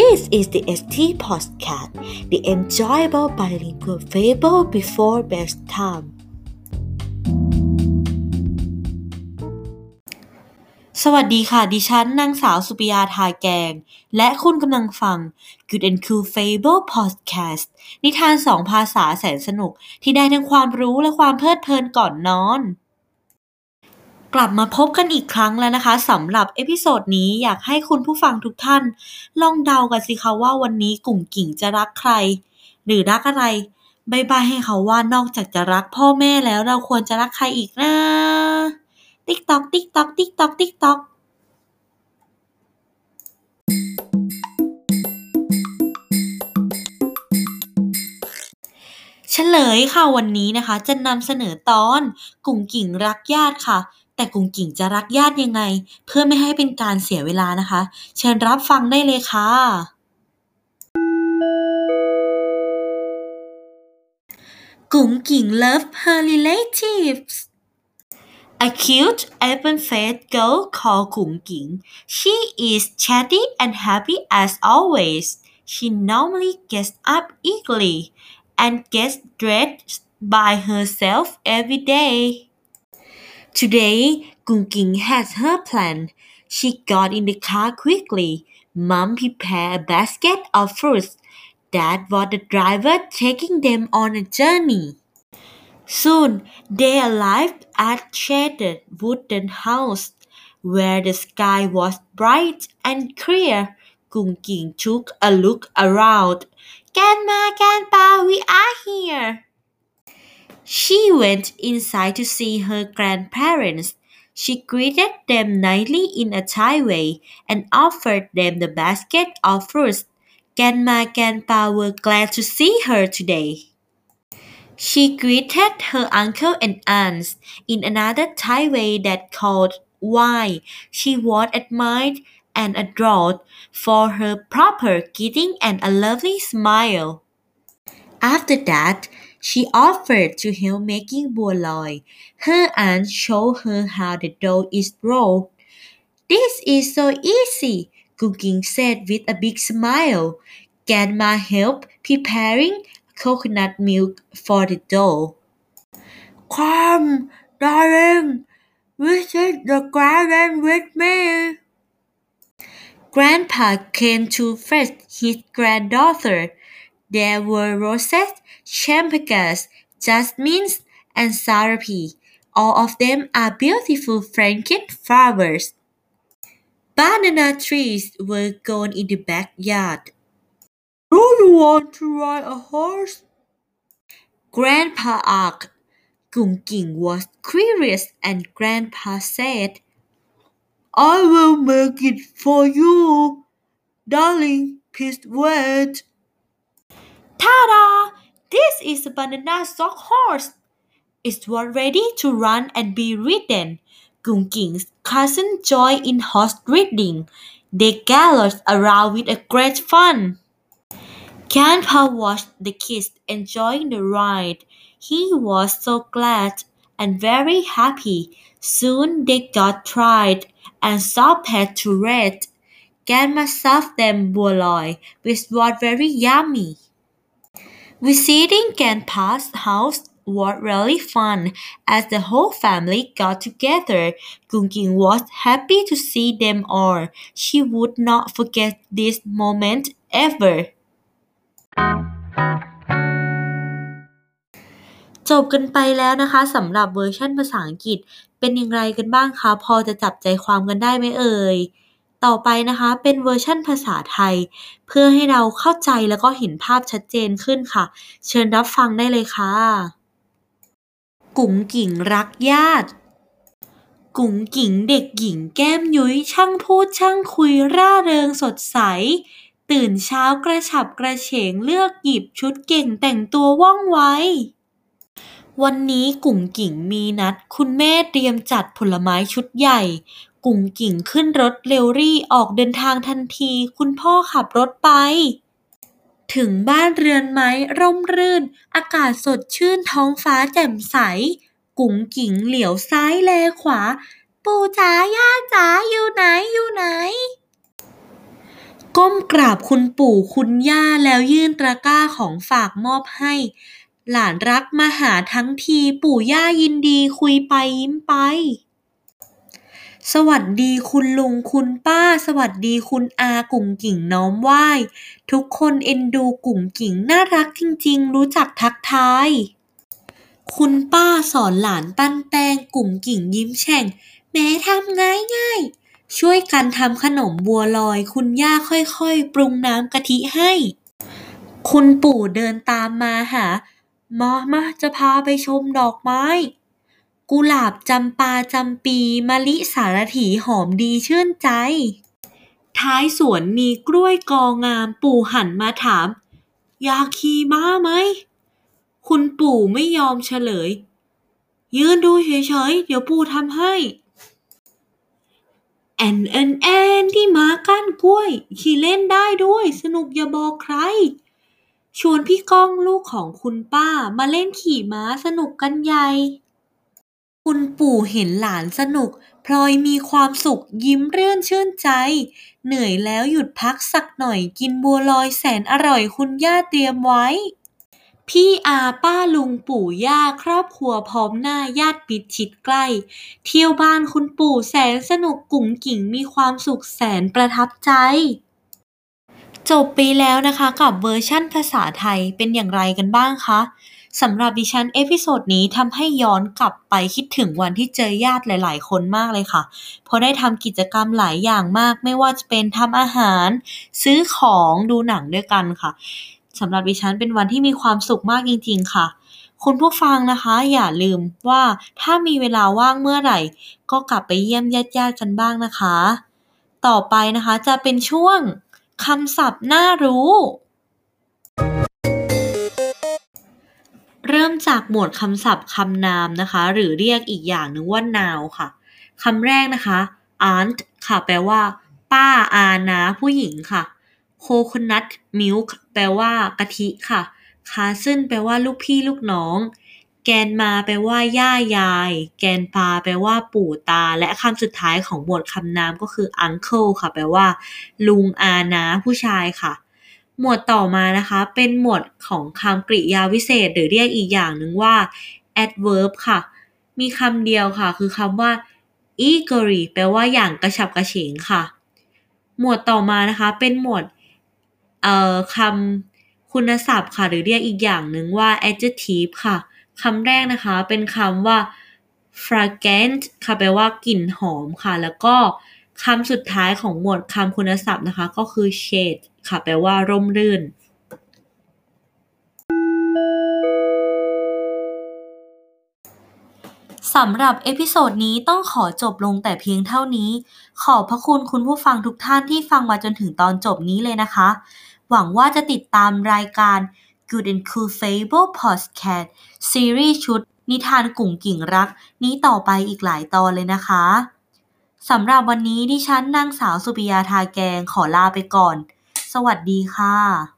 This is the ST Podcast, the enjoyable bilingual fable before bedtime. สวัสดีค่ะ ดิฉันนางสาวสุปิยาทาแกง และคุณกำลังฟัง Good and Cool Fable Podcast นิทานสองภาษาแสนสนุกที่ได้ทั้งความรู้และความเพลิดเพลินก่อนนอน กลับมาพบกันอีกครั้งแล้วนะคะสำหรับเอพิโซดนี้อยากให้คุณผู้ฟังทุกท่าน ลองเดากันสิคะว่าวันนี้กุ่งกิ่งจะรักใคร หรือรักอะไรใบ้ใบ้ให้ค่ะว่านอกจากจะรักพ่อแม่แล้วเราควรจะรักใครอีกนะ tick tock tick tock tick tock tick tock เฉลยค่ะวันนี้นะคะ จะนำเสนอตอนกุ่งกิ่งรักญาติค่ะ แต่กุ่งกิ่งจะรักญาติยังไง เพื่อไม่ให้เป็นการเสียเวลานะคะ เชิญรับฟังได้เลยค่ะกุ่งกิ่ง love her relatives A cute, open-faced girl called Gung Ging. She is chatty and happy as always. She normally gets up early and gets dressed by herself every day. Today, Gung Ging has her plan. She got in the car quickly. Mom prepared a basket of fruits. Dad was the driver taking them on a journey. Soon they arrived at shaded wooden house where the sky was bright and clear. Gung Ging took a look around. Grandma, Grandpa, we are here. She went inside to see her grandparents. She greeted them nicely in a Thai way and offered them the basket of fruits. Grandma, and Grandpa were glad to see her today. She greeted her uncle and aunts in another Thai way that called why she was admired and adored for her proper greeting and a lovely smile. After that, she offered to help making buoloi. Her aunt showed her how the dough is rolled. This is so easy, Cooking said with a big smile. Grandma help preparing coconut milk for the dough. Come, darling, visit the garden with me. Grandpa came to fetch his granddaughter. There were roses, champagnes, jasmines, and sarapi. All of them are beautiful franken flowers. Banana trees were grown in the backyard. Do you want to ride a horse? Grandpa asked. Gung Ging was curious and Grandpa said, I will make it for you. Darling, please wait. Ta-da! This is a banana stock horse. It was ready to run and be ridden. Gung Ging's cousin joined in horse riding. They galloped around with a great fun. Grandpa watched the kids enjoying the ride. He was so glad and very happy. Soon they got tired and stopped to rest. Grandma served them buoloi, which was very yummy. Visiting Grandpa's house was really fun as the whole family got together. Gung Ging was happy to see them all. She would not forget this moment ever. จบกันไปแล้วนะคะสำหรับเวอร์ชันภาษาอังกฤษเป็นอย่างไรกันบ้างคะ พอจะจับใจความกันได้ไหมเอ่ย ต่อไปนะคะเป็นเวอร์ชันภาษาไทย เพื่อให้เราเข้าใจแล้วก็เห็นภาพชัดเจนขึ้นค่ะ เชิญรับฟังได้เลยค่ะ กุ๋งกิ่งรักญาติ กุ๋งกิ่งเด็กหญิงแก้มยุ้ยช่างพูดช่างคุยร่าเริงสดใส ตื่นเช้ากระฉับกระเฉงเลือกหยิบชุดเก่งแต่งตัวว่องไววันนี้กุ่งกิ่งมีนัด คุณแม่เตรียมจัดผลไม้ชุดใหญ่ กุ่งกิ่งขึ้นรถเรลรี่ออกเดินทางทันที คุณพ่อขับรถไป ถึงบ้านเรือนไม้ร่มรื่น อากาศสดชื่นท้องฟ้าแจ่มใส กุ๋งกิ่งเหลียวซ้ายแลขวา ปู่จ๋าย่าจ๋าอยู่ไหนอยู่ไหน ก้มกราบคุณปู่คุณย่าแล้วยื่นตะกร้าของฝากมอบให้ หลานรักมาหาทั้งทีปู่ย่ายินดีคุยไปยิ้มไป สวัสดีคุณลุงคุณป้า สวัสดีคุณอากุ่งกิ่งน้อมไหว้ ทุกคนเอ็นดูกุ่งกิ่งน่ารักจริงๆ รู้จักทักทาย คุณป้าสอนหลานปั้นแป้งกุ่งกิ่งยิ้มแฉ่ง แม้ทำง่ายง่ายๆช่วยกันทำขนมบัวลอย คุณย่าค่อยๆ ปรุงน้ำกะทิให้ คุณปู่เดินตามมาหา มามาจะพาไปชมดอกไม้ กุหลาบจำปาจำปีมะลิสารถีหอมดีชื่นใจ ท้ายสวนมีกล้วยกองามปู่หันมาถาม อยากขี่ม้าไหม คุณปู่ไม่ยอมเฉลย ยืนดูเฉยๆ เดี๋ยวปู่ทำให้ แอนแอนแอนที่ม้าก้านกล้วย ขี่เล่นได้ด้วย สนุกอย่าบอกใคร ชวนพี่ก้องลูกของคุณป้ามาเล่นขี่ม้าสนุกกันใหญ่ คุณปู่เห็นหลานสนุก พลอยมีความสุขยิ้มเรื่อนชื่นใจ เหนื่อยแล้วหยุดพักสักหน่อยกินบัวลอยแสนอร่อยคุณย่าเตรียมไว้ พี่อาป้าลุงปู่ย่าครอบครัวพร้อมหน้าญาติปิดชิดใกล้ เที่ยวบ้านคุณปู่แสนสนุกกุ๋งกิ่งมีความสุขแสนประทับใจจบไปแล้วนะคะกับเวอร์ชั่นภาษาไทยเป็นอย่างไรกันบ้างคะ สำหรับดิฉัน episode นี้ทำให้ย้อนกลับไปคิดถึงวันที่เจอญาติหลาย ๆ คนมากเลยค่ะ เพราะได้ทำกิจกรรมหลายอย่างมาก ไม่ว่าจะเป็นทำอาหาร ซื้อของดูหนังด้วยกันค่ะสำหรับดิฉันเป็นวันที่มีความสุขมากจริง ๆ ค่ะ คุณผู้ฟังนะคะ อย่าลืมว่าถ้ามีเวลาว่างเมื่อไหร่ ก็กลับไปเยี่ยมญาติๆกันบ้างนะคะ ต่อไปนะคะจะเป็นช่วงคำศัพท์น่ารู้ เริ่มจากหมวดคำศัพท์คำนามนะคะ หรือเรียกอีกอย่างหนึ่งว่า noun ค่ะคำแรกนะคะ aunt ค่ะ แปลว่า ป้าอานาผู้หญิงค่ะ coconut milk แปลว่ากะทิค่ะ cousin แปลว่าลูกพี่ลูกน้อง แกนมาแปลว่า ย่ายาย แกนปาแปลว่า ปู่ตา และคำสุดท้ายของหมวดคำนามก็คือ uncle ค่ะ แปลว่า ลุงอานาผู้ชายค่ะ หมวดต่อมานะคะ เป็นหมวดของคำกริยาวิเศษ หรือเรียกอีกอย่างหนึ่งว่า adverb ค่ะ มีคำเดียวค่ะ คือคำว่า eagerly แปลว่าอย่างกระฉับกระเฉงค่ะ หมวดต่อมานะคะ เป็นหมวดเอ่อคำคุณศัพท์ค่ะ หรือเรียกอีกอย่างหนึ่งว่า adjective ค่ะคำแรกนะคะ เป็นคำว่า fragrant ค่ะแปลว่ากลิ่นหอมค่ะ แล้วก็คำสุดท้ายของหมวดคำคุณศัพท์นะคะ ก็คือ shady ค่ะ แปลว่าร่มรื่นสำหรับ episode นี้ต้องขอจบลงแต่เพียงเท่านี้ ขอบพระคุณคุณผู้ฟังทุกท่านที่ฟังมาจนถึงตอนจบนี้เลยนะคะ หวังว่าจะติดตามรายการ Good and Cool Fable Podcast ซีรีส์ชุด นิทานกุ่งกิ่งรัก นี้ต่อไปอีกหลายตอนเลยนะคะ สำหรับวันนี้ดิฉันนางสาวสุปิยาทาแกงขอลาไปก่อน สวัสดีค่ะ